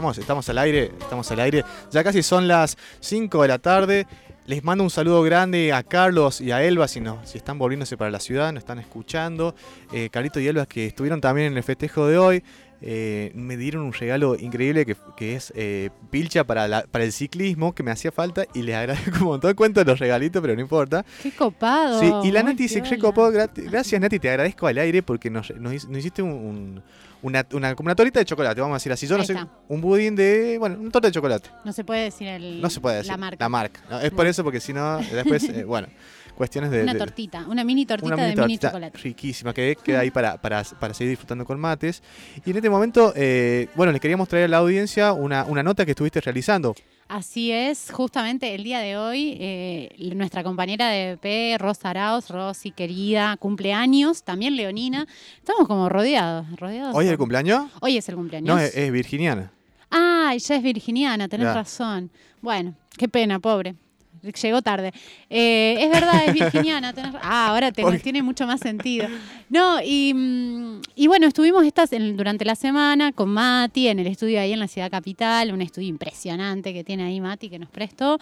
Estamos, estamos al aire, estamos al aire. Ya casi son las 5 de la tarde. Les mando un saludo grande a Carlos y a Elba si, no, si están volviéndose para la ciudad, nos están escuchando. Eh, Carito y Elba que estuvieron también en el festejo de hoy. Eh, me dieron un regalo increíble que, es eh, pilcha para, para el ciclismo que me hacía falta y les agradezco un montón. Cuento los regalitos, pero no importa. Qué copado. Sí, y la Nati se recopó. Gracias, Nati, te agradezco al aire porque nos, nos, hiciste un, una, una, como una torta de chocolate, vamos a decir así. Yo no sé, un budín de. Bueno, un torta de chocolate. No se puede decir el, no se puede decir, la marca. La marca. es por eso, porque si no, después, eh, bueno cuestiones de... Una tortita, una mini tortita de mini chocolate. Riquísima, que queda ahí para, para, para, seguir disfrutando con mates. Y en este momento, eh, bueno, les queríamos traer a la audiencia una, una nota que estuviste realizando. Así es, justamente el día de hoy, eh, nuestra compañera de BP, Rosa Arauz, Rosy querida, cumpleaños, también Leonina. Estamos como rodeados. rodeados ¿Hoy es el cumpleaños? Hoy es el cumpleaños. No, es, virginiana. Ah, ella es virginiana, tenés razón. Bueno, qué pena, pobre. Llegó tarde. Eh, es verdad, es virginiana. ah, ahora tiene mucho más sentido. No, mm, y, bueno, estuvimos estas durante la semana con Mati en el estudio ahí en la ciudad capital, un estudio impresionante que tiene ahí Mati que nos prestó.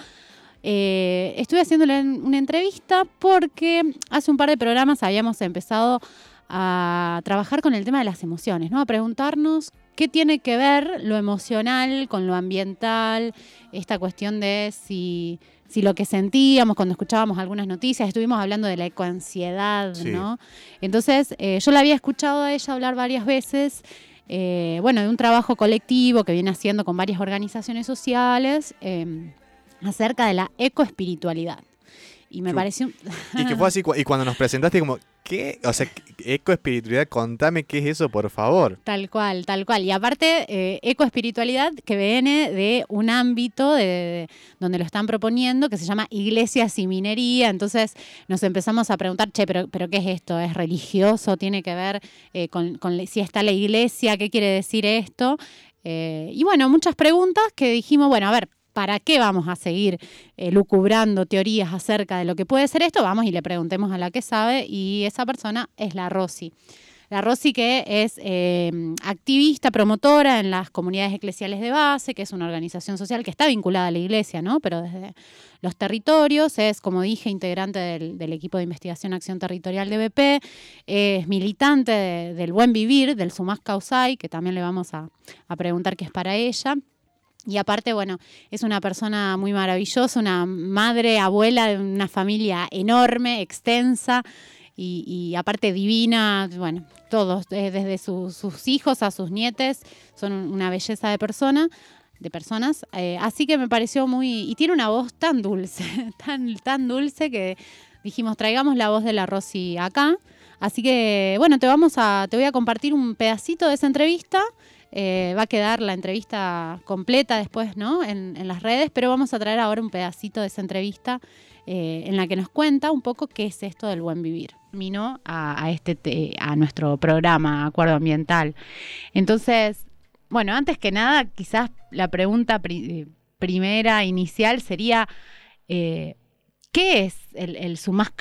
Eh, estuve haciéndole una entrevista porque hace un par de programas habíamos empezado a trabajar con el tema de las emociones, ¿no? A preguntarnos qué tiene que ver lo emocional con lo ambiental, esta cuestión de si si lo que sentíamos cuando escuchábamos algunas noticias, estuvimos hablando de la ecoansiedad, ¿no? Entonces, eh, yo la había escuchado a ella hablar varias veces, eh, bueno, de un trabajo colectivo que viene haciendo con varias organizaciones sociales eh, acerca de la ecoespiritualidad. Y me pareció... y que fue así, y cuando nos presentaste como, ¿qué? O sea, ecoespiritualidad, contame qué es eso, por favor. Tal cual, tal cual. Y aparte, eh, ecoespiritualidad que viene de un ámbito de, donde lo están proponiendo que se llama iglesias y minería. Entonces nos empezamos a preguntar, che, pero, pero ¿qué es esto? ¿Es religioso? ¿Tiene que ver eh, con, si está la iglesia? ¿Qué quiere decir esto? Eh, y bueno, muchas preguntas que dijimos, bueno, a ver, ¿para qué vamos a seguir eh, lucubrando teorías acerca de lo que puede ser esto? Vamos y le preguntemos a la que sabe y esa persona es la Rosy. La Rosy que es eh, activista, promotora en las comunidades eclesiales de base, que es una organización social que está vinculada a la iglesia, ¿no? Pero desde los territorios, es, como dije, integrante del, equipo de investigación Acción Territorial de BP, es militante del buen vivir, del Sumas Causay, que también le vamos a preguntar qué es para ella. Y aparte, bueno, es una persona muy maravillosa, una madre, abuela de una familia enorme, extensa y, aparte divina, bueno, todos, eh, desde sus hijos a sus nietes, son una belleza de persona de personas. Eh, así que me pareció muy. Y tiene una voz tan dulce, tan, tan dulce que dijimos, traigamos la voz de la Rosy acá. Así que, bueno, te vamos a, te voy a compartir un pedacito de esa entrevista eh, va a quedar la entrevista completa después, ¿no? En, las redes, pero vamos a traer ahora un pedacito de esa entrevista eh, en la que nos cuenta un poco qué es esto del buen vivir. Vino a, este a nuestro programa Acuerdo Ambiental. Entonces, bueno, antes que nada, quizás la pregunta primera, inicial, sería. Eh, ¿Qué es el, el sumas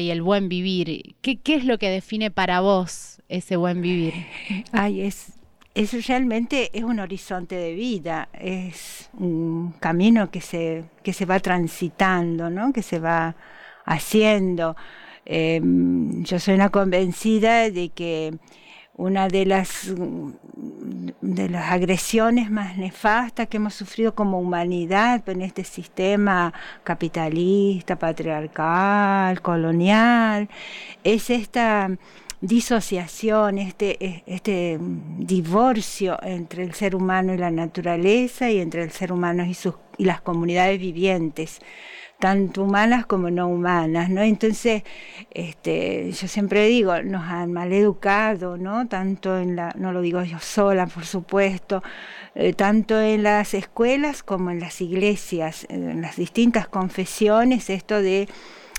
y el buen vivir? ¿Qué, ¿Qué es lo que define para vos ese buen vivir? Ay, es, eso realmente es un horizonte de vida, es un camino que se, que se va transitando, ¿no? que se va haciendo. Em, yo soy una convencida de que una de las, de las agresiones más nefastas que hemos sufrido como humanidad en este sistema capitalista, patriarcal, colonial, es esta disociación, este, este divorcio entre el ser humano y la naturaleza y entre el ser humano y, sus, y las comunidades vivientes tanto humanas como no humanas, ¿no? Entonces, este, yo siempre digo, nos han mal educado, ¿no? Tanto en la, no lo digo yo sola, por supuesto, eh, tanto en las escuelas como en las iglesias, en las distintas confesiones, esto de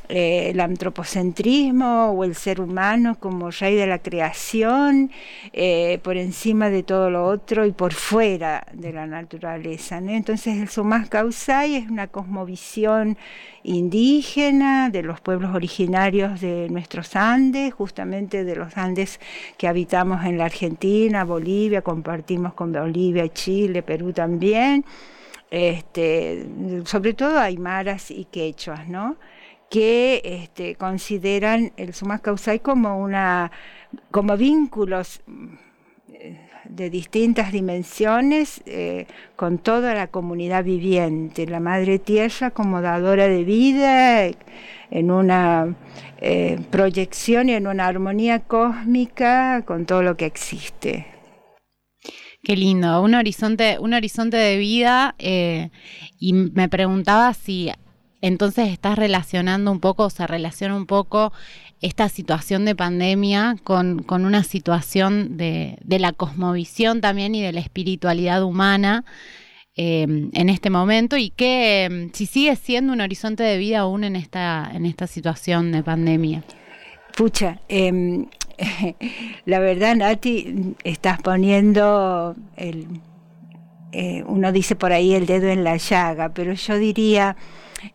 eh, el antropocentrismo o el ser humano como rey de la creación, eh, por encima de todo lo otro y por fuera de la naturaleza. Entonces el Sumas Causay es una cosmovisión indígena de los pueblos originarios de nuestros Andes, justamente de los Andes que habitamos en la Argentina, Bolivia, compartimos con Bolivia, Chile, Perú también. Este, sobre todo aymaras y quechuas, ¿no? Que este, consideran el sumas causai como una como vínculos eh, de distintas dimensiones eh, con toda la comunidad viviente, la madre tierra como dadora de vida en una eh, proyección y en una armonía cósmica con todo lo que existe. Qué lindo, un horizonte, un horizonte de vida y me preguntaba si entonces estás relacionando un poco, se relaciona un poco esta situación de pandemia con, una situación de, la cosmovisión también y de la espiritualidad humana em, en este momento y que em, si sigue siendo un horizonte de vida aún en esta, en esta situación de pandemia. Pucha, em, la verdad, Nati, estás poniendo el, eh, uno dice por ahí el dedo en la llaga, pero yo diría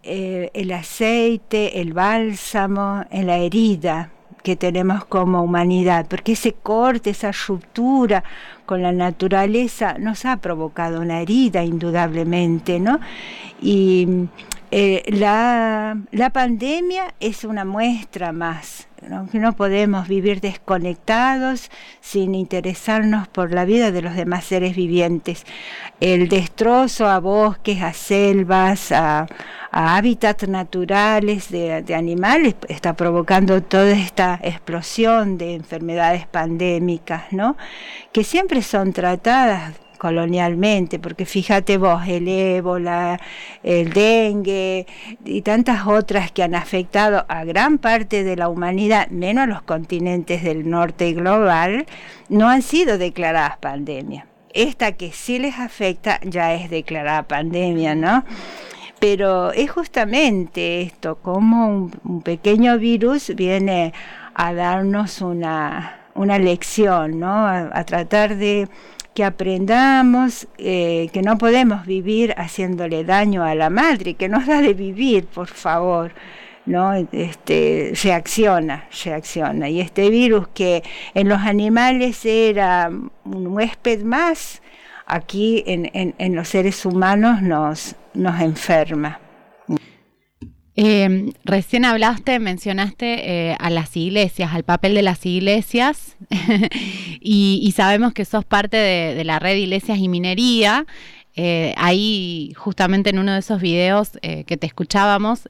eh, el aceite, el bálsamo en la herida que tenemos como humanidad, porque ese corte, esa ruptura con la naturaleza nos ha provocado una herida indudablemente, ¿no? Y eh, la, pandemia es una muestra más ¿no? no podemos vivir desconectados sin interesarnos por la vida de los demás seres vivientes. El destrozo a bosques, a selvas, a, hábitats naturales de, animales está provocando toda esta explosión de enfermedades pandémicas, que siempre son tratadas colonialmente, porque fíjate vos, el ébola, el dengue y tantas otras que han afectado a gran parte de la humanidad, menos a los continentes del norte global, no han sido declaradas pandemia. Esta que sí les afecta ya es declarada pandemia, ¿no? Pero es justamente esto, como un, pequeño virus viene a darnos una, una lección, ¿no? a tratar de que aprendamos eh, que no podemos vivir haciéndole daño a la madre, que nos da de vivir, por favor. ¿no? Este, reacciona, reacciona. Y este virus que en los animales era un huésped más, aquí en, en los seres humanos nos, nos enferma. Eh, recién hablaste, mencionaste eh, a las iglesias, al papel de las iglesias, y, sabemos que sos parte de, la red Iglesias y Minería. Eh, ahí, justamente en uno de esos videos que te escuchábamos,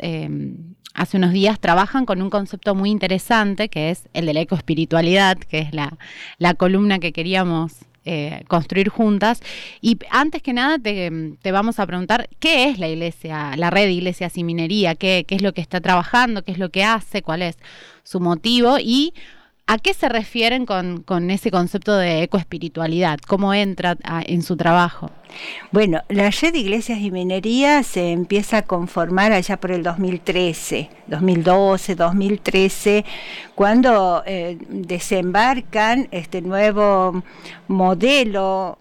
hace unos días trabajan con un concepto muy interesante que es el de la ecoespiritualidad, que es la columna que queríamos eh, construir juntas. Y antes que nada te, vamos a preguntar qué es la iglesia, la red de iglesias y minería, qué, qué es lo que está trabajando, qué es lo que hace, cuál es su motivo y ¿A qué se refieren con, con, ese concepto de ecoespiritualidad? ¿Cómo entra en su trabajo? Bueno, la red de iglesias y minería se empieza a conformar allá por el 2013, 2012, 2013, cuando eh, desembarcan este nuevo modelo,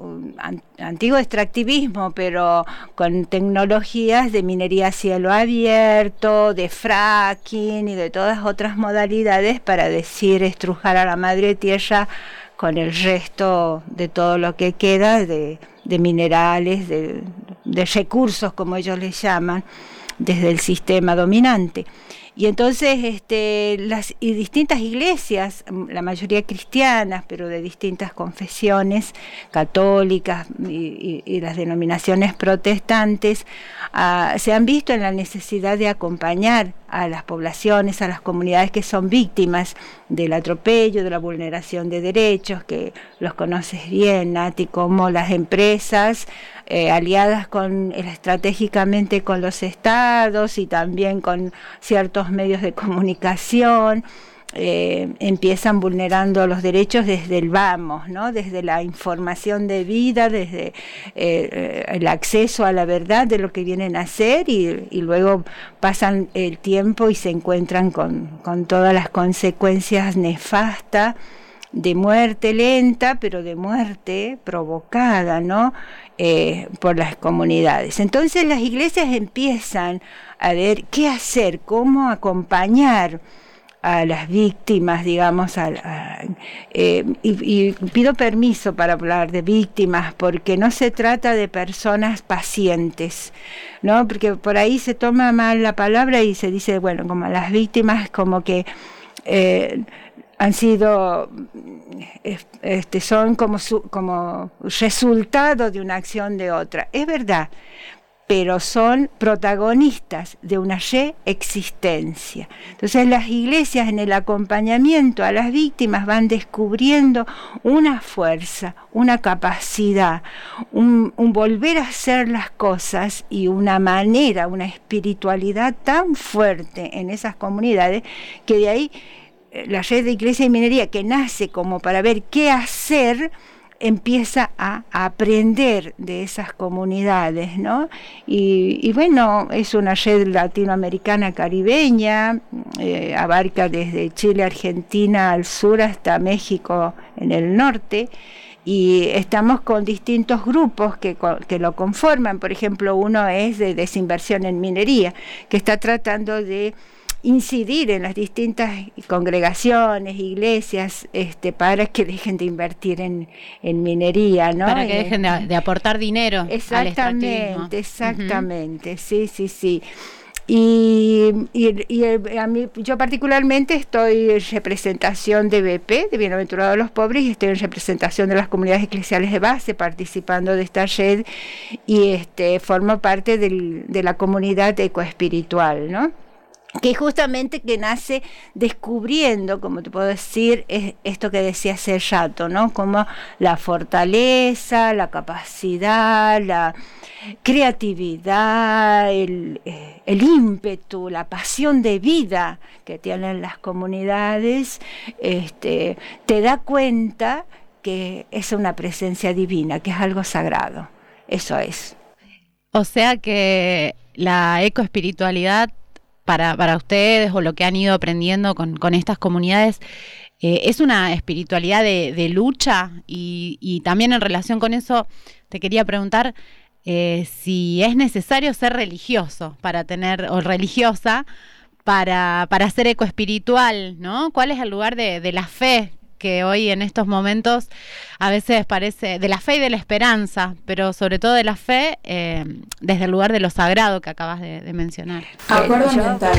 antiguo extractivismo, pero con tecnologías de minería a cielo abierto, de fracking y de todas otras modalidades para decir estrujar a la madre tierra con el resto de todo lo que queda de de minerales, de, recursos, como ellos les llaman, desde el sistema dominante. Y entonces este, las y distintas iglesias, la mayoría cristianas, pero de distintas confesiones, católicas y, las denominaciones protestantes, ah, se han visto en la necesidad de acompañar a las poblaciones, a las comunidades que son víctimas del atropello, de la vulneración de derechos, que los conoces bien, Nati, como las empresas eh, aliadas con estratégicamente con los estados y también con ciertos medios de comunicación eh, empiezan vulnerando los derechos desde el vamos, ¿no? desde la información de vida, desde eh, el acceso a la verdad de lo que vienen a hacer y, luego pasan el tiempo y se encuentran con, con todas las consecuencias nefastas de muerte lenta, pero de muerte provocada, ¿no? Eh, por las comunidades. Entonces las iglesias empiezan a ver qué hacer, cómo acompañar a las víctimas, digamos, eh, y, pido permiso para hablar de víctimas, porque no se trata de personas pacientes, ¿no? Porque por ahí se toma mal la palabra y se dice, bueno, como las víctimas como que eh, han sido, este, son como, como resultado de una acción de otra. Es verdad, pero son protagonistas de una existencia. Entonces las iglesias en el acompañamiento a las víctimas van descubriendo una fuerza, una capacidad, un, volver a hacer las cosas y una manera, una espiritualidad tan fuerte en esas comunidades que de ahí eh, la red de iglesia y minería que nace como para ver qué hacer, empieza a, aprender de esas comunidades, ¿no? Y, bueno, es una red latinoamericana caribeña, eh, abarca desde Chile, Argentina al sur hasta México en el norte y estamos con distintos grupos que, que, lo conforman. Por ejemplo, uno es de desinversión en minería, que está tratando de incidir en las distintas congregaciones, iglesias, este, para que dejen de invertir en, minería, ¿no? Para que dejen de, aportar dinero. Exactamente, exactamente, sí, sí, sí. Y, a mí, yo particularmente estoy en representación de BP, de Bienaventurados los Pobres, y estoy en representación de las comunidades eclesiales de base, participando de esta red, y este, formo parte de la comunidad ecoespiritual, ¿no? Que justamente que nace descubriendo, como te puedo decir, es esto que decía hace rato, ¿no? Como la fortaleza, la capacidad, la creatividad, el, eh, el ímpetu, la pasión de vida que tienen las comunidades, este, te da cuenta que es una presencia divina, que es algo sagrado. Eso es. O sea que la ecoespiritualidad para, ustedes o lo que han ido aprendiendo con, estas comunidades, eh, es una espiritualidad de, lucha y, también en relación con eso te quería preguntar eh, si es necesario ser religioso para tener, o religiosa, para, para ser ecoespiritual, ¿no? ¿Cuál es el lugar de, de la fe que hoy en estos momentos a veces parece de la fe y de la esperanza, pero sobre todo de la fe eh, desde el lugar de lo sagrado que acabas de, de mencionar. Acuerdo ambiental.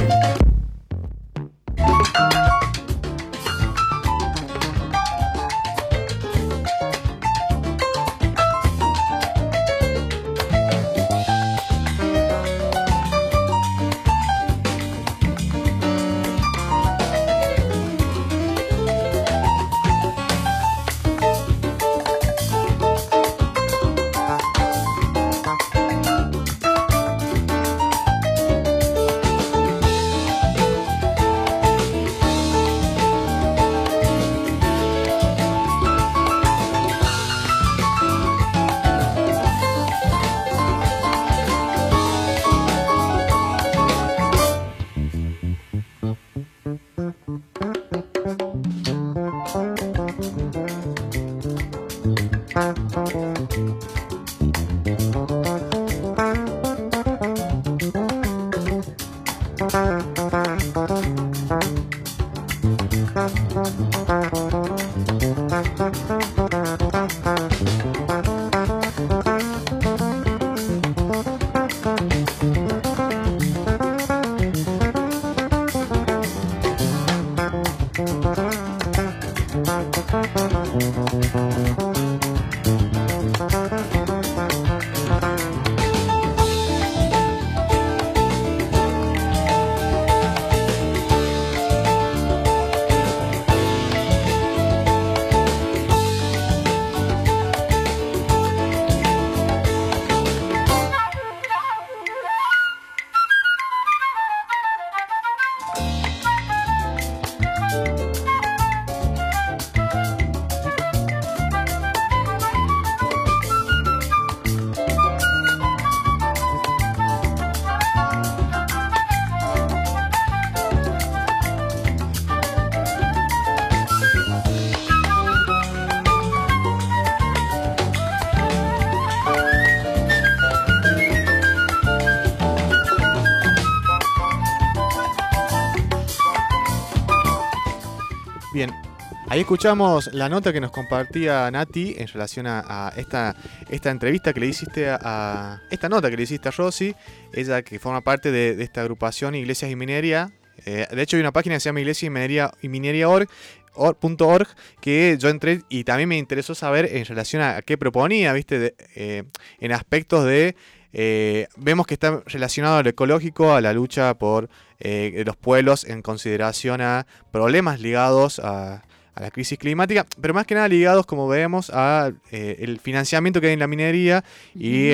Escuchamos la nota que nos compartía Nati en relación a, esta, esta entrevista que le hiciste a, esta nota que le hiciste a Rosy, ella que forma parte de, esta agrupación Iglesias y Minería. Eh, de hecho hay una página que se llama Iglesias y Minería y Minería.org .org que yo entré y también me interesó saber en relación a qué proponía, viste, eh, en aspectos de eh, vemos que está relacionado a lo ecológico, a la lucha por los pueblos en consideración a problemas ligados a, la crisis climática, pero más que nada ligados, como vemos, a eh, el financiamiento que hay en la minería y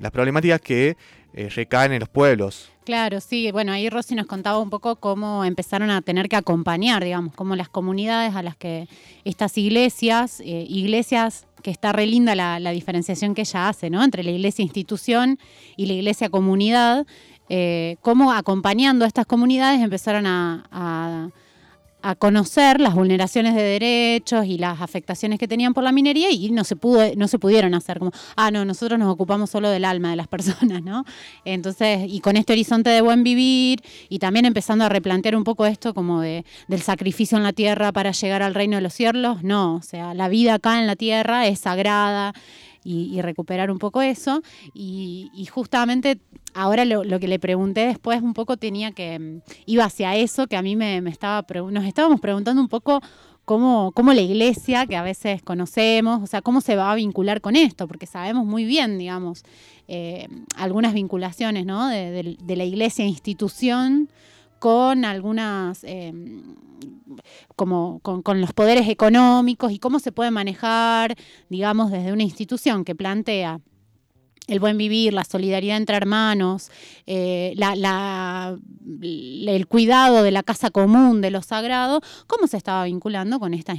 las problemáticas que recaen en los pueblos. Claro, sí. Bueno, ahí Rosy nos contaba un poco cómo empezaron a tener que acompañar, digamos, cómo las comunidades a las que estas iglesias, iglesias que está re linda la, diferenciación que ella hace, ¿no? Entre la iglesia institución y la iglesia comunidad, eh, cómo acompañando a estas comunidades empezaron a a conocer las vulneraciones de derechos y las afectaciones que tenían por la minería y no se pudo, no se pudieron hacer como, ah, no, nosotros nos ocupamos solo del alma de las personas, ¿no? Entonces, y con este horizonte de buen vivir y también empezando a replantear un poco esto como de, del sacrificio en la tierra para llegar al reino de los cielos, no, o sea, la vida acá en la tierra es sagrada y, recuperar un poco eso. Y, justamente ahora lo, que le pregunté después un poco tenía que, mm, iba hacia eso, que a mí me, estaba, nos estábamos preguntando un poco Cómo, cómo, la iglesia, que a veces conocemos, o sea, cómo se va a vincular con esto, porque sabemos muy bien, digamos, eh, algunas vinculaciones, ¿no? De, la iglesia institución con algunas, em, como con, los poderes económicos y cómo se puede manejar, digamos, desde una institución que plantea el buen vivir, la solidaridad entre hermanos, eh, el cuidado de la casa común, de lo sagrado, cómo se estaba vinculando con, esta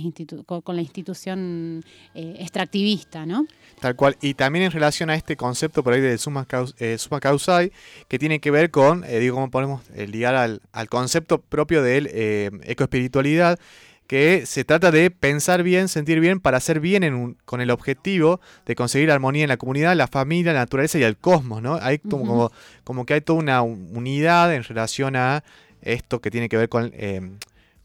con, la institución eh, extractivista, ¿no? Tal cual. Y también en relación a este concepto por ahí de suma, eh, suma causai, que tiene que ver con, digo, cómo podemos ligar al, al, concepto propio de ecoespiritualidad, que se trata de pensar bien, sentir bien, para hacer bien con el objetivo de conseguir armonía en la comunidad, la familia, la naturaleza y el cosmos, ¿no? Hay como, como, que hay toda una unidad en relación a esto que tiene que ver con eh,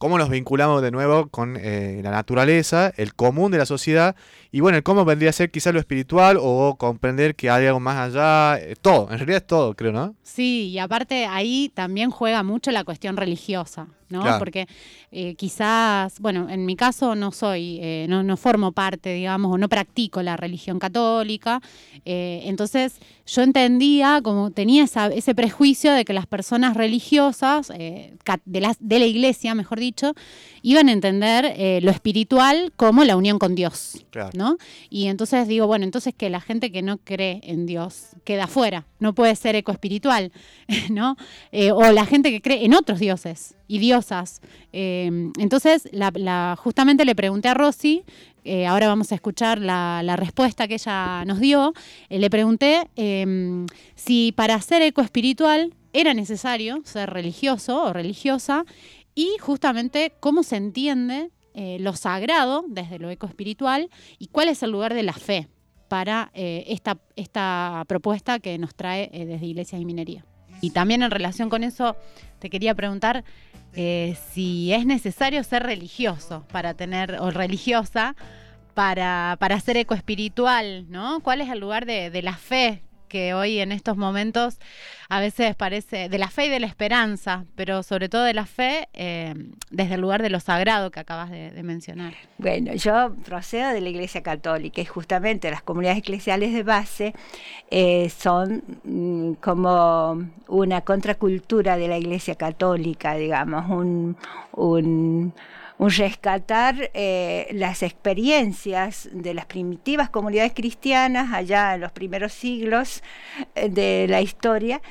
cómo nos vinculamos de nuevo con eh, la naturaleza, el común de la sociedad, y bueno, cómo vendría a ser quizá lo espiritual o comprender que hay algo más allá, eh, todo, en realidad es todo, creo, ¿no? Sí, y aparte ahí también juega mucho la cuestión religiosa. ¿No? Porque eh, quizás, bueno, en mi caso no soy, eh, no, no, formo parte, digamos, o no practico la religión católica, eh, entonces yo entendía, como tenía ese prejuicio de que las personas religiosas, de, la, de la iglesia, mejor dicho, iban a entender lo espiritual como la unión con Dios, ¿no? Y entonces digo, bueno, entonces que la gente que no cree en Dios queda fuera, no puede ser ecoespiritual, ¿no? o la gente que cree en otros dioses, y diosas. Em, entonces, la, justamente le pregunté a Rosy, eh, ahora vamos a escuchar la, respuesta que ella nos dio, eh, le pregunté em, si para ser ecoespiritual era necesario ser religioso o religiosa y justamente cómo se entiende eh, lo sagrado desde lo ecoespiritual y cuál es el lugar de la fe para esta, esta propuesta que nos trae desde Iglesias y Minería. Y también en relación con eso, te quería preguntar eh, si es necesario ser religioso para tener, o religiosa, para, para ser ecoespiritual, ¿no? ¿Cuál es el lugar de la fe que hoy en estos momentos a veces parece de la fe y de la esperanza, pero sobre todo de la fe eh, desde el lugar de lo sagrado que acabas de, mencionar. Bueno, yo procedo de la Iglesia Católica y justamente las comunidades eclesiales de base eh, son mm, como una contracultura de la Iglesia Católica, digamos, un, un un rescatar eh, las experiencias de las primitivas comunidades cristianas allá en los primeros siglos eh, de la historia,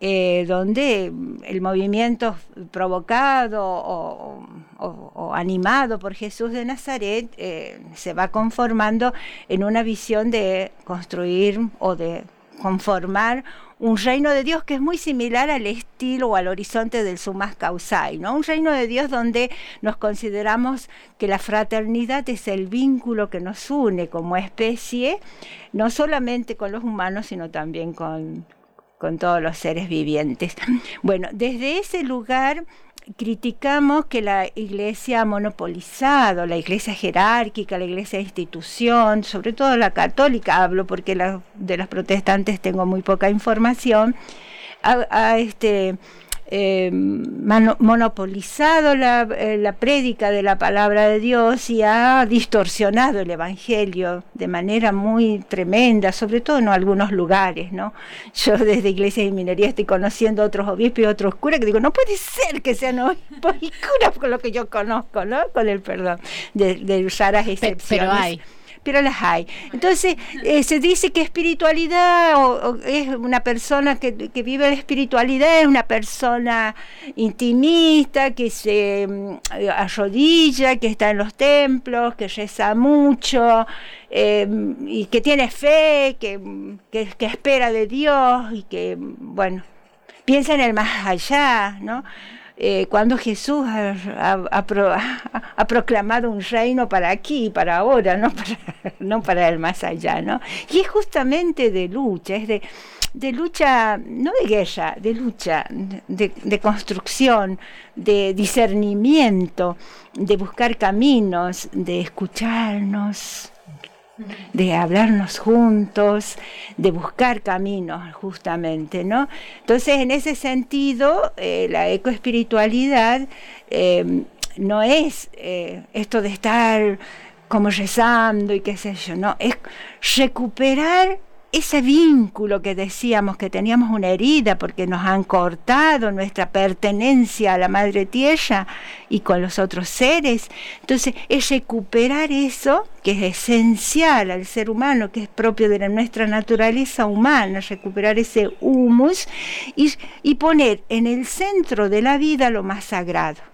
eh, donde el movimiento provocado o, animado por Jesús de Nazaret se va conformando en una visión de construir o de conformar un reino de Dios que es muy similar al estilo o al horizonte del sumas causai, ¿no? Un reino de Dios donde nos consideramos que la fraternidad es el vínculo que nos une como especie, no solamente con los humanos, sino también con, con todos los seres vivientes. Bueno, desde ese lugar criticamos que la iglesia ha monopolizado, la iglesia jerárquica, la iglesia institución, sobre todo la católica hablo porque de las protestantes tengo muy poca información, a, este eh, monopolizado eh, la, prédica de la palabra de Dios y ha distorsionado el Evangelio de manera muy tremenda, sobre todo en algunos lugares, ¿no? Yo desde Iglesia y Minería estoy conociendo otros obispos y otros curas que digo, no puede ser que sean obispos y curas con lo que yo conozco, ¿no? Con el perdón de, usar las excepciones. Pero hay pero las hay. Entonces, eh, se dice que espiritualidad o, es una persona que, vive la espiritualidad, es una persona intimista, que se mm, arrodilla, que está en los templos, que reza mucho eh, y que tiene fe, que, que espera de Dios y que, bueno, piensa en el más allá, ¿no? Eh, cuando Jesús ha, proclamado un reino para aquí para ahora, no para, el más allá, ¿no? Y es justamente de lucha, es de, lucha, no de guerra, de lucha, de, construcción, de discernimiento, de buscar caminos, de escucharnos, de hablarnos juntos, de buscar caminos justamente, ¿no? Entonces, en ese sentido, eh, la ecoespiritualidad eh, no es eh, esto de estar como rezando y qué sé yo, no, es recuperar ese vínculo que decíamos que teníamos una herida porque nos han cortado nuestra pertenencia a la madre tierra y con los otros seres. Entonces, es recuperar eso que es esencial al ser humano, que es propio de nuestra naturaleza humana, recuperar ese humus y, y poner en el centro de la vida lo más sagrado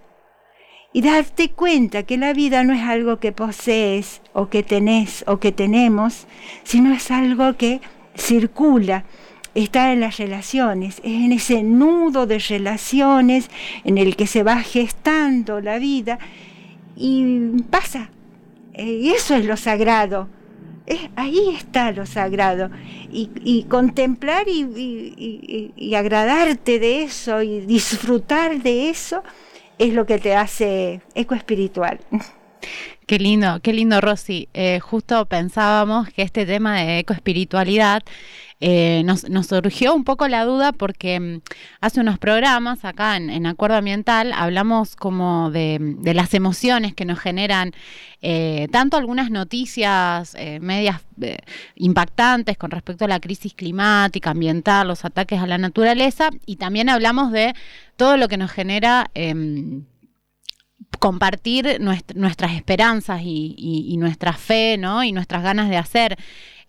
y darte cuenta que la vida no es algo que posees o que tenés o que tenemos, sino es algo que circula, está en las relaciones, es en ese nudo de relaciones en el que se va gestando la vida y pasa. Eh, y eso es lo sagrado. ahí está lo sagrado. Y, contemplar y agradarte de eso y disfrutar de eso es lo que te hace ecoespiritual. Qué lindo, qué lindo, Rosy. Eh, justo pensábamos que este tema de ecoespiritualidad eh, nos, surgió un poco la duda porque mm, hace unos programas acá en, Acuerdo Ambiental hablamos como de, las emociones que nos generan eh, tanto algunas noticias medias impactantes con respecto a la crisis climática, ambiental, los ataques a la naturaleza y también hablamos de todo lo que nos genera em, compartir nuestras esperanzas y, nuestra fe. Y nuestras ganas de hacer.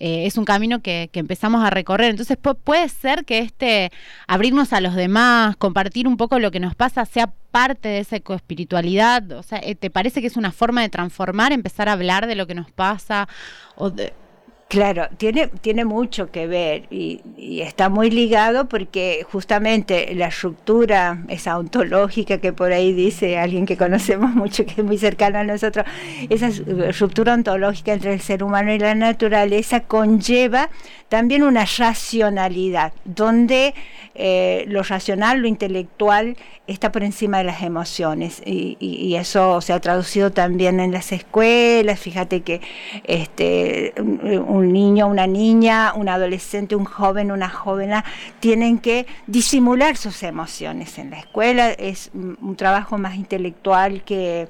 Eh, es un camino que, empezamos a recorrer. Entonces puede ser que este abrirnos a los demás, compartir un poco lo que nos pasa, sea parte de esa ecoespiritualidad. O sea, eh, ¿te parece que es una forma de transformar, empezar a hablar de lo que nos pasa? O de, Claro, tiene, tiene mucho que ver y, está muy ligado porque justamente la ruptura esa ontológica que por ahí dice alguien que conocemos mucho, que es muy cercano a nosotros, esa ruptura ontológica entre el ser humano y la naturaleza conlleva también una racionalidad, donde eh, lo racional, lo intelectual está por encima de las emociones y, eso se ha traducido también en las escuelas. Fíjate que este, un niño, una niña, un adolescente, un joven, una joven tienen que disimular sus emociones en la escuela. Es un trabajo más intelectual que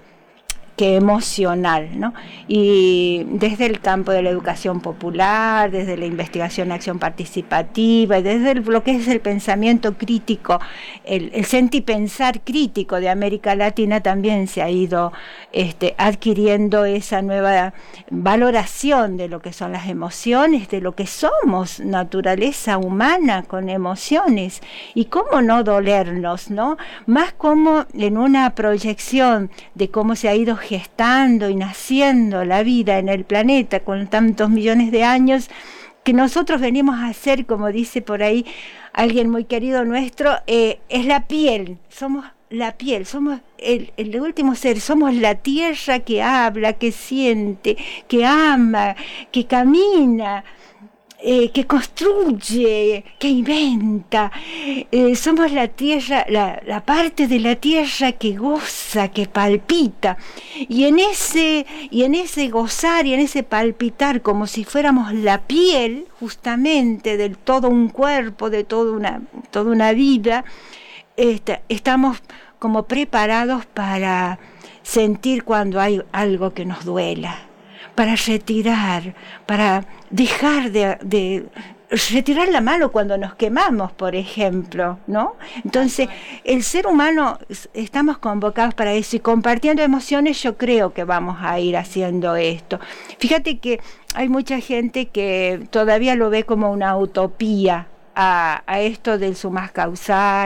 emocional, ¿no? Y desde el campo de la educación popular, desde la investigación y acción participativa, desde lo que es el pensamiento crítico, el, el sentipensar crítico de América Latina también se ha ido este, adquiriendo esa nueva valoración de lo que son las emociones, de lo que somos, naturaleza humana con emociones, y cómo no dolernos, ¿no? Más como en una proyección de cómo se ha ido gestando y naciendo la vida en el planeta con tantos millones de años, que nosotros venimos a ser, como dice por ahí alguien muy querido nuestro, eh, es la piel, somos la piel, somos el, último ser, somos la tierra que habla, que siente, que ama, que camina. Eh, que construye, que inventa. Eh, somos la tierra, la, parte de la tierra que goza, que palpita. Y en ese, y en ese gozar y en ese palpitar, como si fuéramos la piel, justamente, de todo un cuerpo, de toda una, toda una vida, estamos como preparados para sentir cuando hay algo que nos duela para retirar, para dejar de, retirar la mano cuando nos quemamos, por ejemplo, ¿no? Entonces, el ser humano estamos convocados para eso y compartiendo emociones yo creo que vamos a ir haciendo esto. Fíjate que hay mucha gente que todavía lo ve como una utopía. A, esto del sumas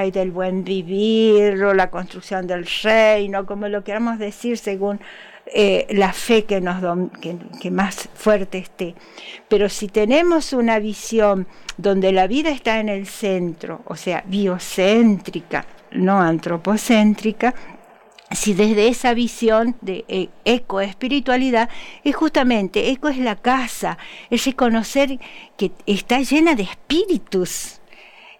y del buen vivir o la construcción del reino, como lo queramos decir según eh, la fe que, nos que, más fuerte esté. Pero si tenemos una visión donde la vida está en el centro, o sea, biocéntrica, no antropocéntrica, si desde esa visión de eh, ecoespiritualidad es justamente, eco es la casa, es reconocer que está llena de espíritus,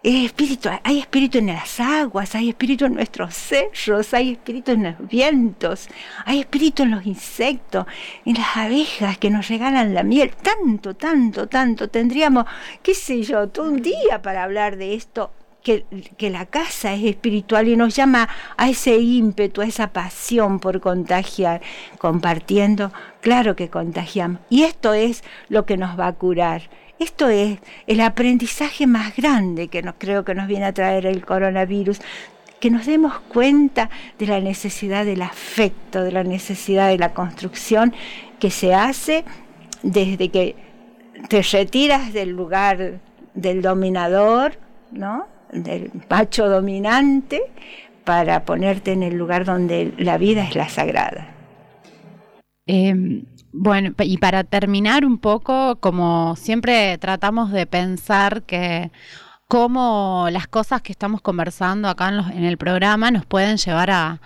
espíritu, hay espíritu en las aguas, hay espíritu en nuestros cerros, hay espíritu en los vientos, hay espíritu en los insectos, en las abejas que nos regalan la miel, tanto, tanto, tanto. Tendríamos, qué sé yo, todo un día para hablar de esto. Que, que la casa es espiritual y nos llama a ese ímpetu, a esa pasión por contagiar, compartiendo, claro que contagiamos. Y esto es lo que nos va a curar esto es el aprendizaje más grande que nos, creo que nos viene a traer el coronavirus, que nos demos cuenta de la necesidad del afecto, de la necesidad de la construcción que se hace desde que te retiras del lugar del dominador, ¿no? del macho dominante, para ponerte en el lugar donde la vida es la sagrada. Em, bueno, y para terminar un poco, como siempre tratamos de pensar que cómo las cosas que estamos conversando acá en, el programa nos pueden llevar a,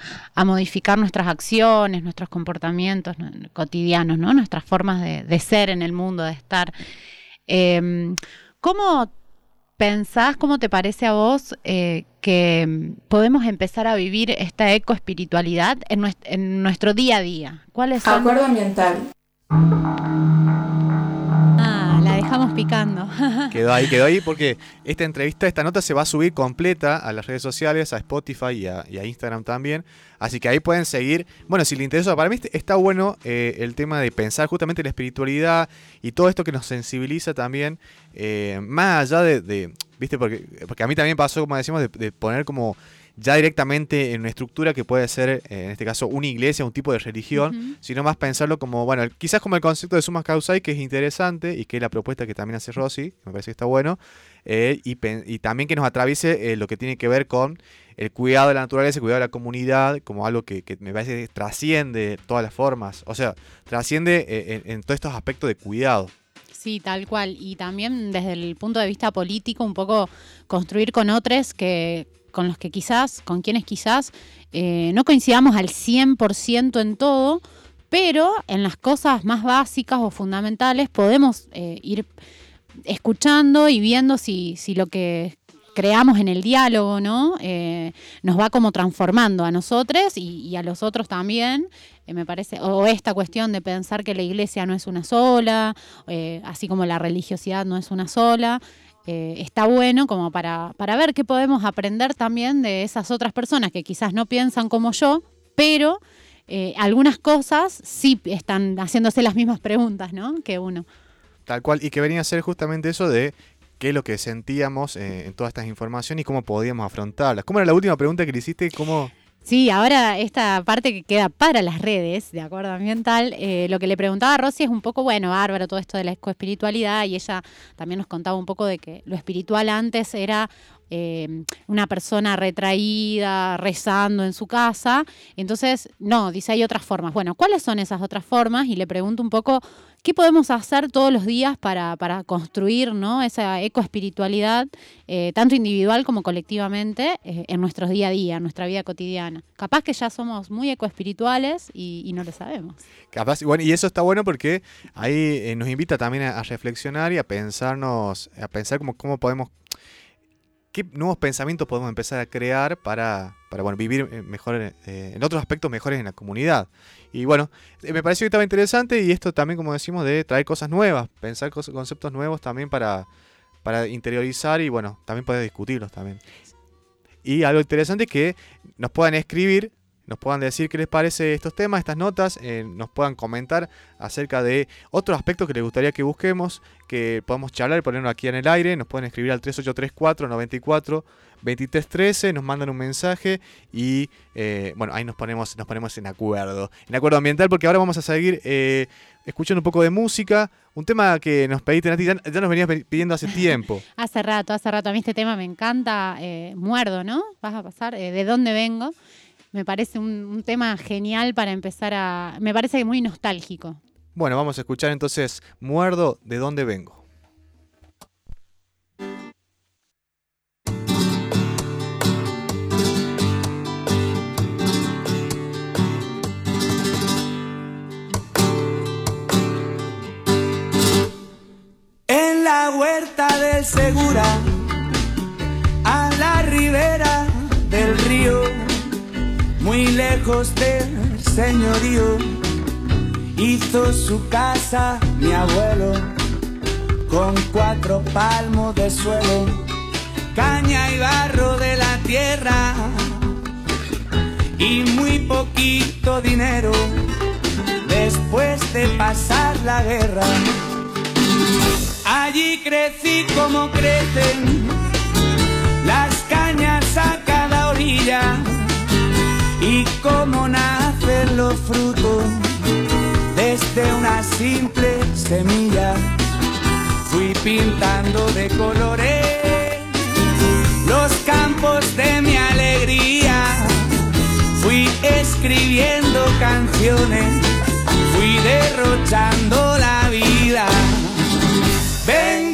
modificar nuestras acciones, nuestros comportamientos cotidianos, ¿no? nuestras formas de, ser en el mundo, de estar. Em, ¿Cómo pensás, cómo te parece a vos eh, que podemos empezar a vivir esta ecoespiritualidad en, en nuestro día a día? ¿Cuáles son? Acuerdo ambiental. Ah, la dejamos picando. Quedó ahí, quedó ahí porque esta entrevista, esta nota se va a subir completa a las redes sociales, a Spotify y a, Instagram también. Así que ahí pueden seguir. Bueno, si les interesa, para mí está bueno eh, el tema de pensar justamente en la espiritualidad y todo esto que nos sensibiliza también, eh, más allá de, ¿viste? Porque a mí también pasó, como decimos, de poner como ya directamente en una estructura que puede ser, eh, en este caso, una iglesia, un tipo de religión, sino más pensarlo como, bueno, quizás como el concepto de sumas causai, que es interesante y que es la propuesta que también hace Rossi, me parece que está bueno, eh, y, también que nos atraviese eh, lo que tiene que ver con el cuidado de la naturaleza, el cuidado de la comunidad, como algo que, me parece que trasciende todas las formas, o sea, trasciende en todos estos aspectos de cuidado. Sí, tal cual. Y también desde el punto de vista político, un poco construir con otros que con los que quizás, con quienes quizás eh, no coincidamos al 100% en todo, pero en las cosas más básicas o fundamentales podemos eh, ir escuchando y viendo si, si lo que creamos en el diálogo, ¿no? Eh, nos va como transformando a nosotros y, a los otros también, me parece, o esta cuestión de pensar que la iglesia no es una sola, así como la religiosidad no es una sola, eh, está bueno como para, para ver qué podemos aprender también de esas otras personas que quizás no piensan como yo, pero eh, algunas cosas sí están haciéndose las mismas preguntas, ¿no? Que uno. Tal cual, y que venía a ser justamente eso de qué es lo que sentíamos eh, en todas estas informaciones y cómo podíamos afrontarlas. ¿Cómo era la última pregunta que le hiciste? ¿Cómo, Sí, ahora esta parte que queda para las redes, de acuerdo ambiental, eh, lo que le preguntaba a Rosy es un poco, bueno, bárbaro todo esto de la ecoespiritualidad y ella también nos contaba un poco de que lo espiritual antes era eh, una persona retraída, rezando en su casa. Entonces, no, dice, hay otras formas. Bueno, ¿cuáles son esas otras formas? Y le pregunto un poco, ¿qué podemos hacer todos los días para, para construir ¿no? esa ecoespiritualidad, eh, tanto individual como colectivamente, eh, en nuestros día a día, en nuestra vida cotidiana? Capaz que ya somos muy ecoespirituales y, y no lo sabemos. Capaz, bueno, y eso está bueno porque ahí eh, nos invita también a, a reflexionar y a pensarnos, a pensar cómo, cómo podemos qué nuevos pensamientos podemos empezar a crear para, para bueno, vivir eh, mejor eh, en otros aspectos mejores en la comunidad. Y bueno, eh, me pareció que estaba interesante y esto también, como decimos, de traer cosas nuevas, pensar cos- conceptos nuevos también para, para interiorizar y bueno, también poder discutirlos también. Y algo interesante es que nos puedan escribir, nos puedan decir qué les parece estos temas, estas notas, eh, nos puedan comentar acerca de otros aspectos que les gustaría que busquemos, que podamos charlar y ponerlo aquí en el aire. Nos pueden escribir al 3834 94 2313, nos mandan un mensaje y eh, bueno, ahí nos ponemos, nos ponemos en acuerdo. En acuerdo ambiental, porque ahora vamos a seguir eh, escuchando un poco de música. Un tema que nos pediste, Nati, ya, ya nos venías pidiendo hace tiempo. Hace rato, hace rato. A mí este tema me encanta. eh, muerdo, ¿no? Vas a pasar. eh, ¿De dónde vengo? Me parece un, un tema genial para empezar a. Me parece que muy nostálgico. Bueno, vamos a escuchar entonces Muerdo de dónde vengo. En la huerta del Segura, a la ribera del río, muy lejos del señorío, hizo su casa mi abuelo, con cuatro palmos de suelo, caña y barro de la tierra, y muy poquito dinero, después de pasar la guerra. Allí crecí como crecen como nacen los frutos desde una simple semilla. Fui pintando de colores los campos de mi alegría. Fui escribiendo canciones, fui derrochando la vida. Vengo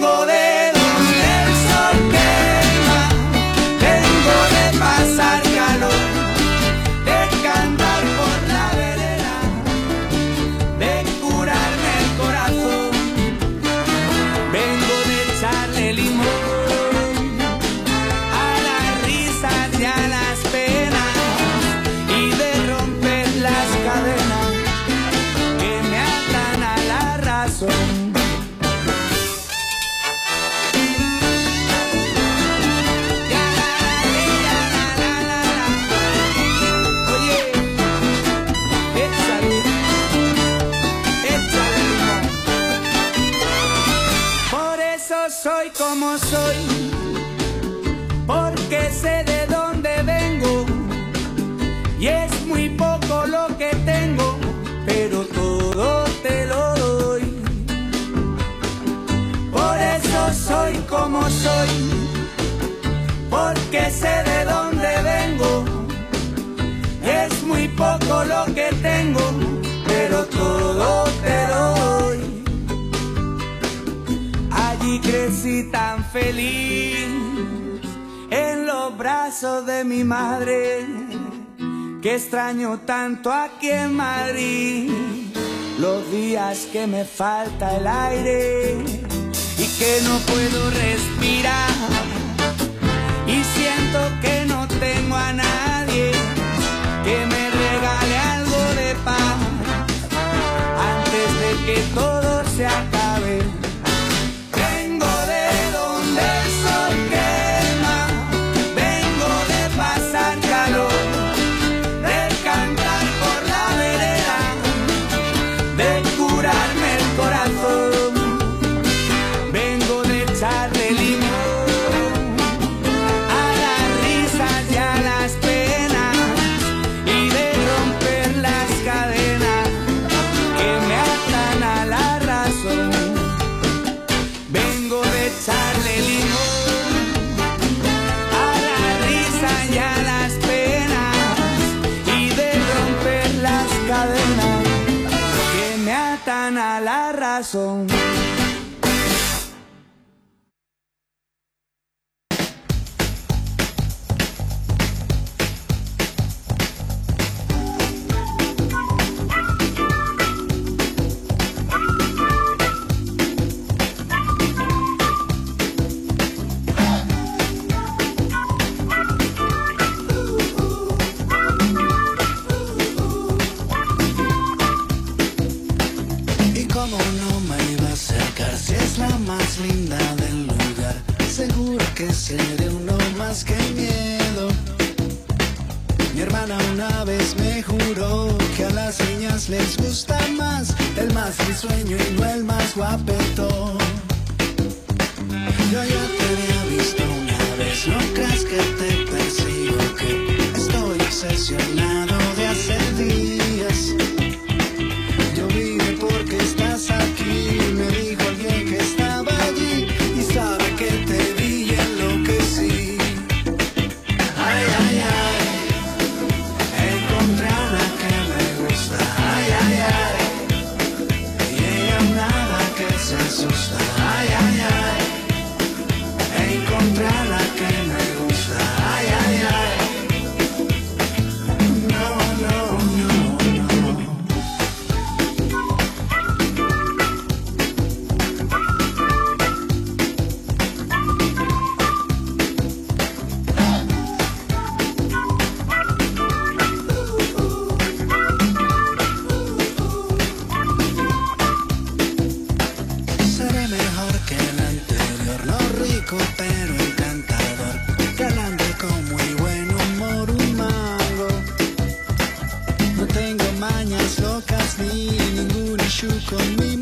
porque sé de dónde vengo. Es muy poco lo que tengo, pero todo te doy. Allí crecí tan feliz en los brazos de mi madre, que extraño tanto aquí en Madrid. Los días que me falta el aire que no puedo respirar y siento que no tengo a nadie que me regale algo de paz antes de que todo se acabe. pero encantador, galante con muy buen humor, un mago. No tengo mañas locas ni ningún issue conmigo.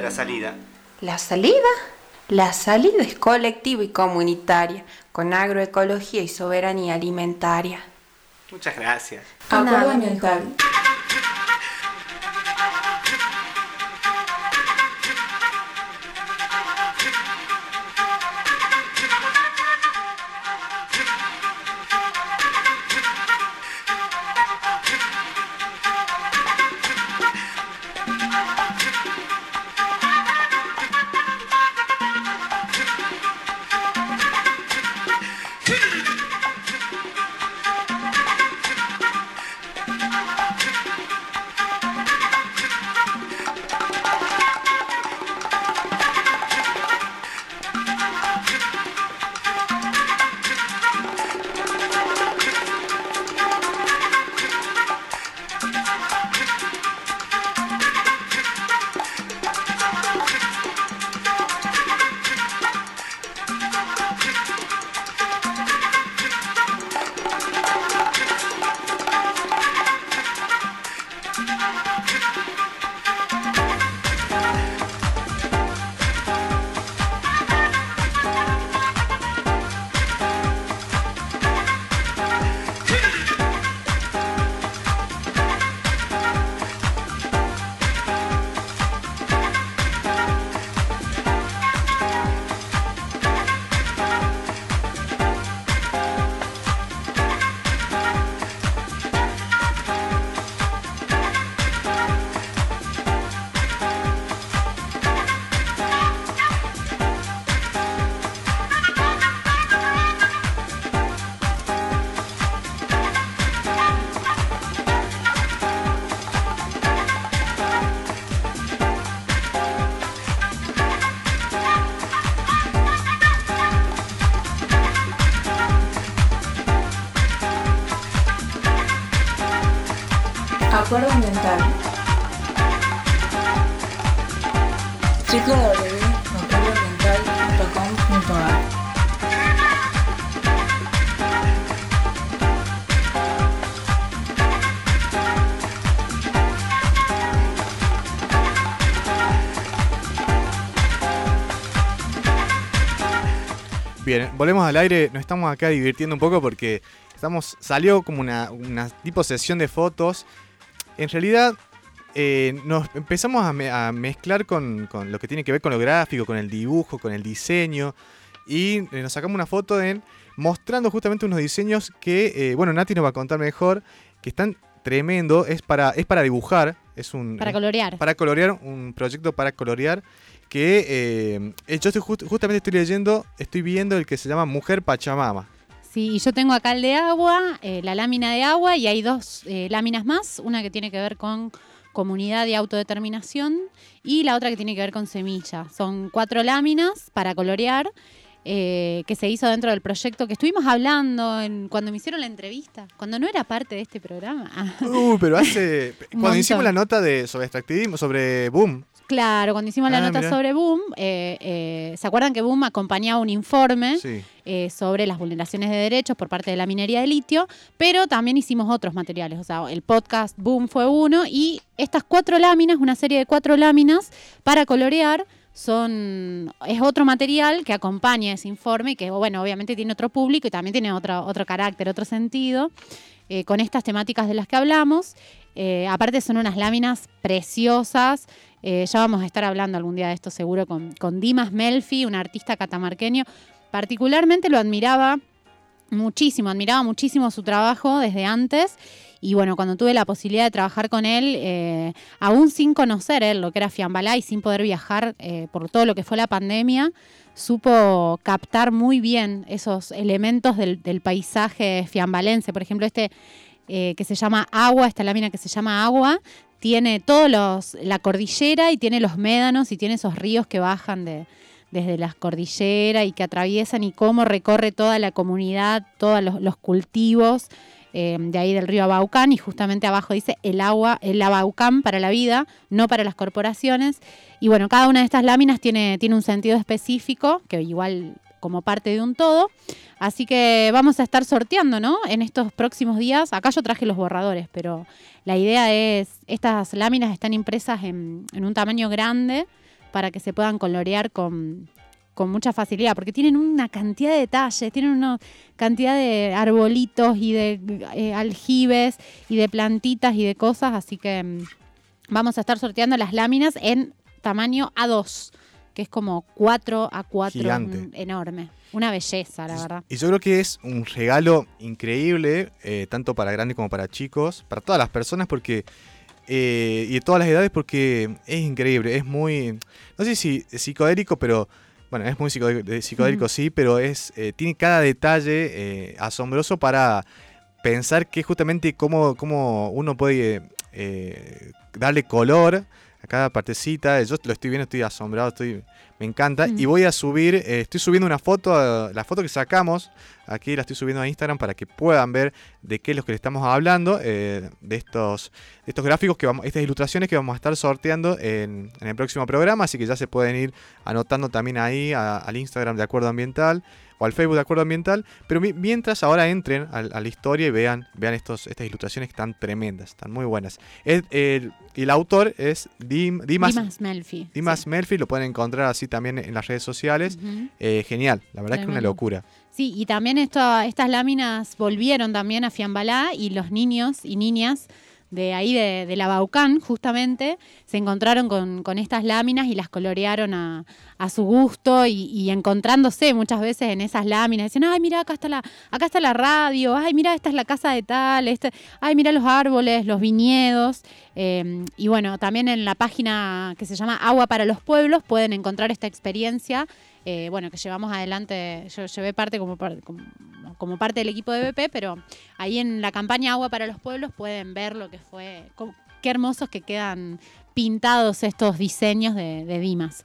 la salida? La salida. La salida es colectiva y comunitaria, con agroecología y soberanía alimentaria. Muchas gracias. Agroalimentaria. Bien, volvemos al aire, nos estamos acá divirtiendo un poco porque estamos salió como una, una tipo sesión de fotos. En realidad eh, nos empezamos a, me- a mezclar con, con lo que tiene que ver con lo gráfico, con el dibujo, con el diseño. Y eh, nos sacamos una foto en mostrando justamente unos diseños que, eh, bueno, Nati nos va a contar mejor, que están tremendo. Es para, es para dibujar, es un... Para colorear. para colorear, un proyecto para colorear que eh, yo estoy just- justamente estoy leyendo, estoy viendo el que se llama Mujer Pachamama. Sí, y yo tengo acá el de agua, eh, la lámina de agua, y hay dos eh, láminas más, una que tiene que ver con comunidad y autodeterminación y la otra que tiene que ver con semilla. Son cuatro láminas para colorear eh, que se hizo dentro del proyecto que estuvimos hablando en, cuando me hicieron la entrevista, cuando no era parte de este programa. Uh, pero hace... Cuando hicimos la nota de sobre extractivismo, sobre Boom, Claro, cuando hicimos la Ah, nota mirá. sobre Boom, eh, eh, ¿se acuerdan que Boom acompañaba un informe sí. eh, sobre las vulneraciones de derechos por parte de la minería de litio? Pero también hicimos otros materiales, o sea, el podcast Boom fue uno y estas cuatro láminas, una serie de cuatro láminas para colorear, son es otro material que acompaña ese informe y que, bueno, obviamente tiene otro público y también tiene otro, otro carácter, otro sentido, eh, con estas temáticas de las que hablamos. Eh, aparte son unas láminas preciosas. Eh, ya vamos a estar hablando algún día de esto seguro con, con Dimas Melfi, un artista catamarqueño. Particularmente lo admiraba muchísimo, admiraba muchísimo su trabajo desde antes. Y bueno, cuando tuve la posibilidad de trabajar con él, eh, aún sin conocer él lo que era Fiambalá y sin poder viajar eh, por todo lo que fue la pandemia, supo captar muy bien esos elementos del, paisaje fiambalense. Por ejemplo, este eh, que se llama Agua, esta lámina que se llama Agua, tiene todos los, la cordillera y tiene los médanos y tiene esos ríos que bajan de, desde las cordilleras y que atraviesan y cómo recorre toda la comunidad, todos los, cultivos eh, de ahí del río Abaucán y justamente abajo dice el agua, el Abaucán para la vida, no para las corporaciones. Y bueno, cada una de estas láminas tiene, tiene un sentido específico, que igual como parte de un todo. Así que vamos a estar sorteando, ¿no? En estos próximos días. Acá yo traje los borradores, pero la idea es, estas láminas están impresas en, en un tamaño grande para que se puedan colorear con, con mucha facilidad, porque tienen una cantidad de detalles, tienen una cantidad de arbolitos y de eh, aljibes y de plantitas y de cosas, así que mm, vamos a estar sorteando las láminas en tamaño A2, que es como 4 a 4 Gigante. enorme. Una belleza, la verdad. Y yo creo que es un regalo increíble, eh, tanto para grandes como para chicos, para todas las personas, porque. Eh, y de todas las edades, porque es increíble, es muy. No sé si psicodélico, pero. Bueno, es muy psicodélico, sí, pero es eh, tiene cada detalle eh, asombroso para pensar que justamente cómo, cómo uno puede darle color a cada partecita. Yo lo estoy viendo, estoy asombrado, estoy me encanta. Mm. Y voy a subir, eh, estoy subiendo una foto, la foto que sacamos, aquí la estoy subiendo a Instagram para que puedan ver de qué es lo que le estamos hablando, eh, de estos, de estos gráficos, que vamos, estas ilustraciones que vamos a estar sorteando en, en el próximo programa, así que ya se pueden ir anotando también ahí a- al Instagram de Acuerdo Ambiental o al Facebook de Acuerdo Ambiental, pero mi- mientras ahora entren a, la historia y vean, vean estos, estas ilustraciones que están tremendas, están muy buenas. Es- el, y el autor es Dim- Dimas, Dimas Melfi. Dimas sí. Melfi, lo pueden encontrar así también en las redes sociales. Eh, genial, la verdad es que una Tremendo. locura. Sí, y también esto, estas láminas volvieron también a Fiambalá y los niños y niñas de ahí de, la Baucán, justamente, se encontraron con, con estas láminas y las colorearon a, a su gusto y, encontrándose muchas veces en esas láminas. Dicen, ay, mira, acá está la, acá está la radio, ay, mira, esta es la casa de tal, este, ay, mira los árboles, los viñedos. Eh, y bueno, también en la página que se llama Agua para los Pueblos pueden encontrar esta experiencia eh, bueno, que llevamos adelante, yo llevé parte como, como, como parte del equipo de BP, pero ahí en la campaña Agua para los Pueblos pueden ver lo que fue, qué hermosos que quedan pintados estos diseños de, de Dimas.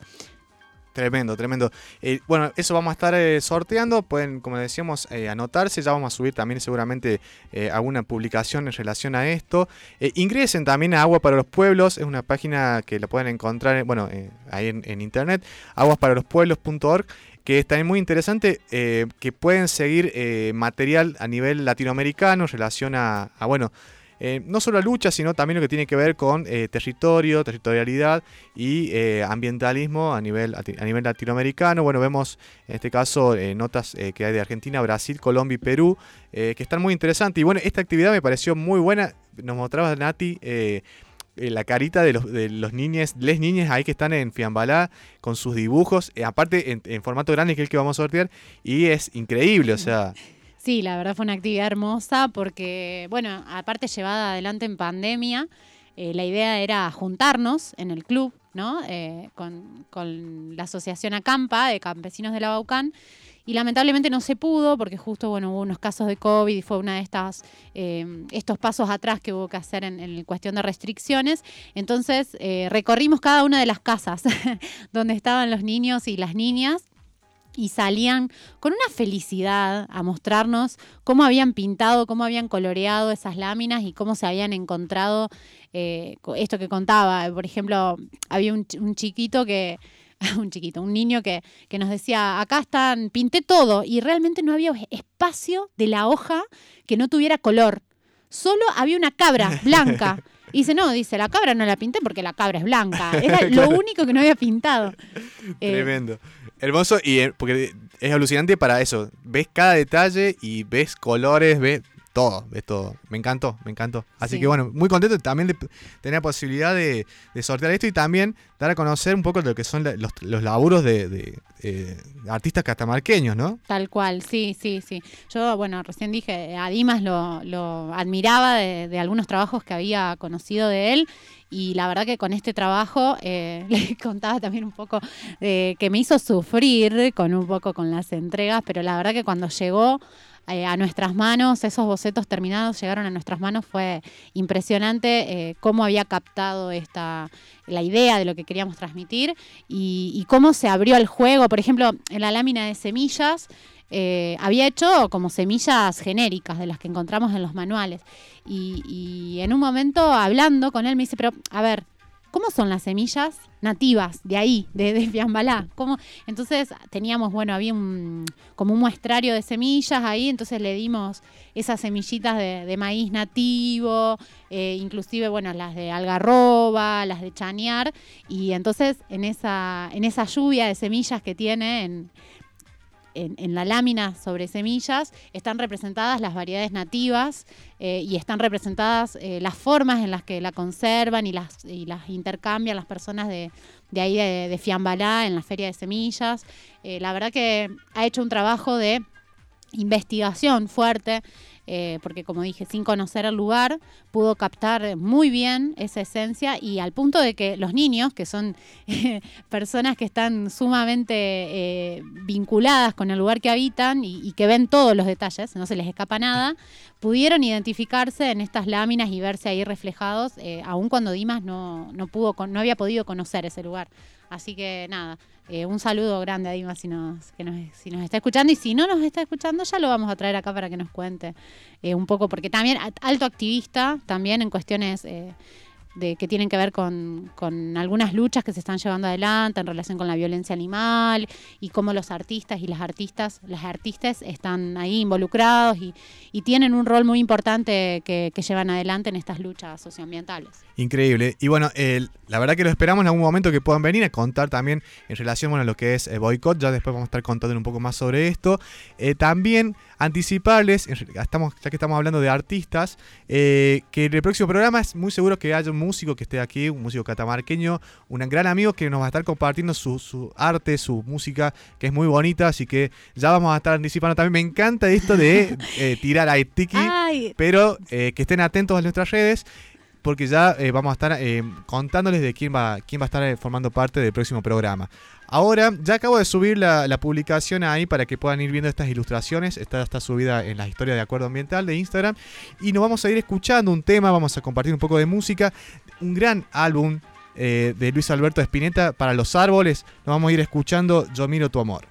Tremendo, tremendo. Eh, bueno, eso vamos a estar eh, sorteando. Pueden, como decíamos, eh, anotarse. Ya vamos a subir también seguramente eh, alguna publicación en relación a esto. Eh, ingresen también a Agua para los Pueblos. Es una página que la pueden encontrar, eh, bueno, ahí en, en internet. aguasparalospueblos.org que es también muy interesante, que pueden seguir material a nivel latinoamericano en relación a, a, bueno, eh, no solo a lucha, sino también lo que tiene que ver con eh, territorio, territorialidad y eh, ambientalismo a nivel, a nivel latinoamericano. Bueno, vemos en este caso eh, notas que hay de Argentina, Brasil, Colombia y Perú, que están muy interesantes. Y bueno, esta actividad me pareció muy buena. Nos mostraba Nati la carita de los, de los niños, les niñas ahí que están en Fiambalá con sus dibujos, aparte en, en formato grande que es el que vamos a sortear, y es increíble, o sea, Sí, la verdad fue una actividad hermosa porque, bueno, aparte llevada adelante en pandemia, eh, la idea era juntarnos en el club, ¿no? Eh, con, con la asociación Acampa de campesinos de la Baucán. Y lamentablemente no se pudo porque justo bueno, hubo unos casos de COVID y fue una de estas eh, estos pasos atrás que hubo que hacer en, en cuestión de restricciones. Entonces eh, recorrimos cada una de las casas donde estaban los niños y las niñas y salían con una felicidad a mostrarnos cómo habían pintado, cómo habían coloreado esas láminas y cómo se habían encontrado eh, esto que contaba. Por ejemplo, había un, un chiquito que, un chiquito, un niño que, que nos decía, acá están, pinté todo y realmente no había espacio de la hoja que no tuviera color. Solo había una cabra blanca. Y dice, no, dice, la cabra no la pinté porque la cabra es blanca. Era lo único que no había pintado. Eh, Tremendo. Hermoso y eh, porque es alucinante para eso. Ves cada detalle y ves colores, ves todo, ves todo. Me encantó, me encantó. Así Sí. que bueno, muy contento también de tener la posibilidad de, de sortear esto y también dar a conocer un poco de lo que son la- los, los laburos de, de, eh, artistas catamarqueños, ¿no? Tal cual, sí, sí, sí. Yo, bueno, recién dije, a Dimas lo, lo admiraba de, algunos trabajos que había conocido de él y la verdad que con este trabajo eh, le contaba también un poco de que me hizo sufrir con un poco con las entregas, pero la verdad que cuando llegó eh, a nuestras manos, esos bocetos terminados llegaron a nuestras manos, fue impresionante eh, cómo había captado esta la idea de lo que queríamos transmitir y, cómo se abrió el juego. Por ejemplo, en la lámina de semillas eh, había hecho como semillas genéricas de las que encontramos en los manuales. Y, y en un momento hablando con él me dice, pero a ver, ¿cómo son las semillas nativas de ahí, de, de Fiambalá? ¿Cómo? Entonces teníamos, bueno, había un, como un muestrario de semillas ahí, entonces le dimos esas semillitas de, de maíz nativo, eh, inclusive, bueno, las de algarroba, las de chañar, y entonces en esa, en esa lluvia de semillas que tiene en, en, la lámina sobre semillas están representadas las variedades nativas eh, y están representadas eh, las formas en las que la conservan y las, y las intercambian las personas de, de ahí de, de Fiambalá en la feria de semillas. Eh, la verdad que ha hecho un trabajo de investigación fuerte, eh, porque como dije, sin conocer el lugar, pudo captar muy bien esa esencia y al punto de que los niños, que son personas que están sumamente eh, vinculadas con el lugar que habitan y que ven todos los detalles, no se les escapa nada, pudieron identificarse en estas láminas y verse ahí reflejados, eh, aun cuando Dimas no, no, pudo, no había podido conocer ese lugar. Así que nada, eh, un saludo grande a Dimas si nos, si nos está escuchando y si no nos está escuchando ya lo vamos a traer acá para que nos cuente eh, un poco, porque también alto activista, también en cuestiones eh, de que tienen que ver con, con algunas luchas que se están llevando adelante en relación con la violencia animal y cómo los artistas y las artistas, las artistas están ahí involucrados y, y tienen un rol muy importante que, que llevan adelante en estas luchas socioambientales. Increíble. Y bueno, la verdad que lo esperamos en algún momento que puedan venir a contar también en relación bueno, a lo que es eh, boicot. Ya después vamos a estar contando un poco más sobre esto. Eh, también anticiparles, estamos, ya que estamos hablando de artistas, eh, que en el próximo programa es muy seguro que haya un músico que esté aquí, un músico catamarqueño, un gran amigo que nos va a estar compartiendo su, su arte, su música, que es muy bonita. Así que ya vamos a estar anticipando también. Me encanta esto de eh, tirar a Tiki Ay, pero eh, que estén atentos a nuestras redes porque ya eh, vamos a estar eh, contándoles de quién va, quién va a estar formando parte del próximo programa. Ahora, ya acabo de subir la, publicación ahí para que puedan ir viendo estas ilustraciones. Está, está subida en la historia de Acuerdo Ambiental de Instagram. Y nos vamos a ir escuchando un tema, vamos a compartir un poco de música. Un gran álbum eh, de Luis Alberto Espineta para los árboles. Nos vamos a ir escuchando Yo miro tu amor.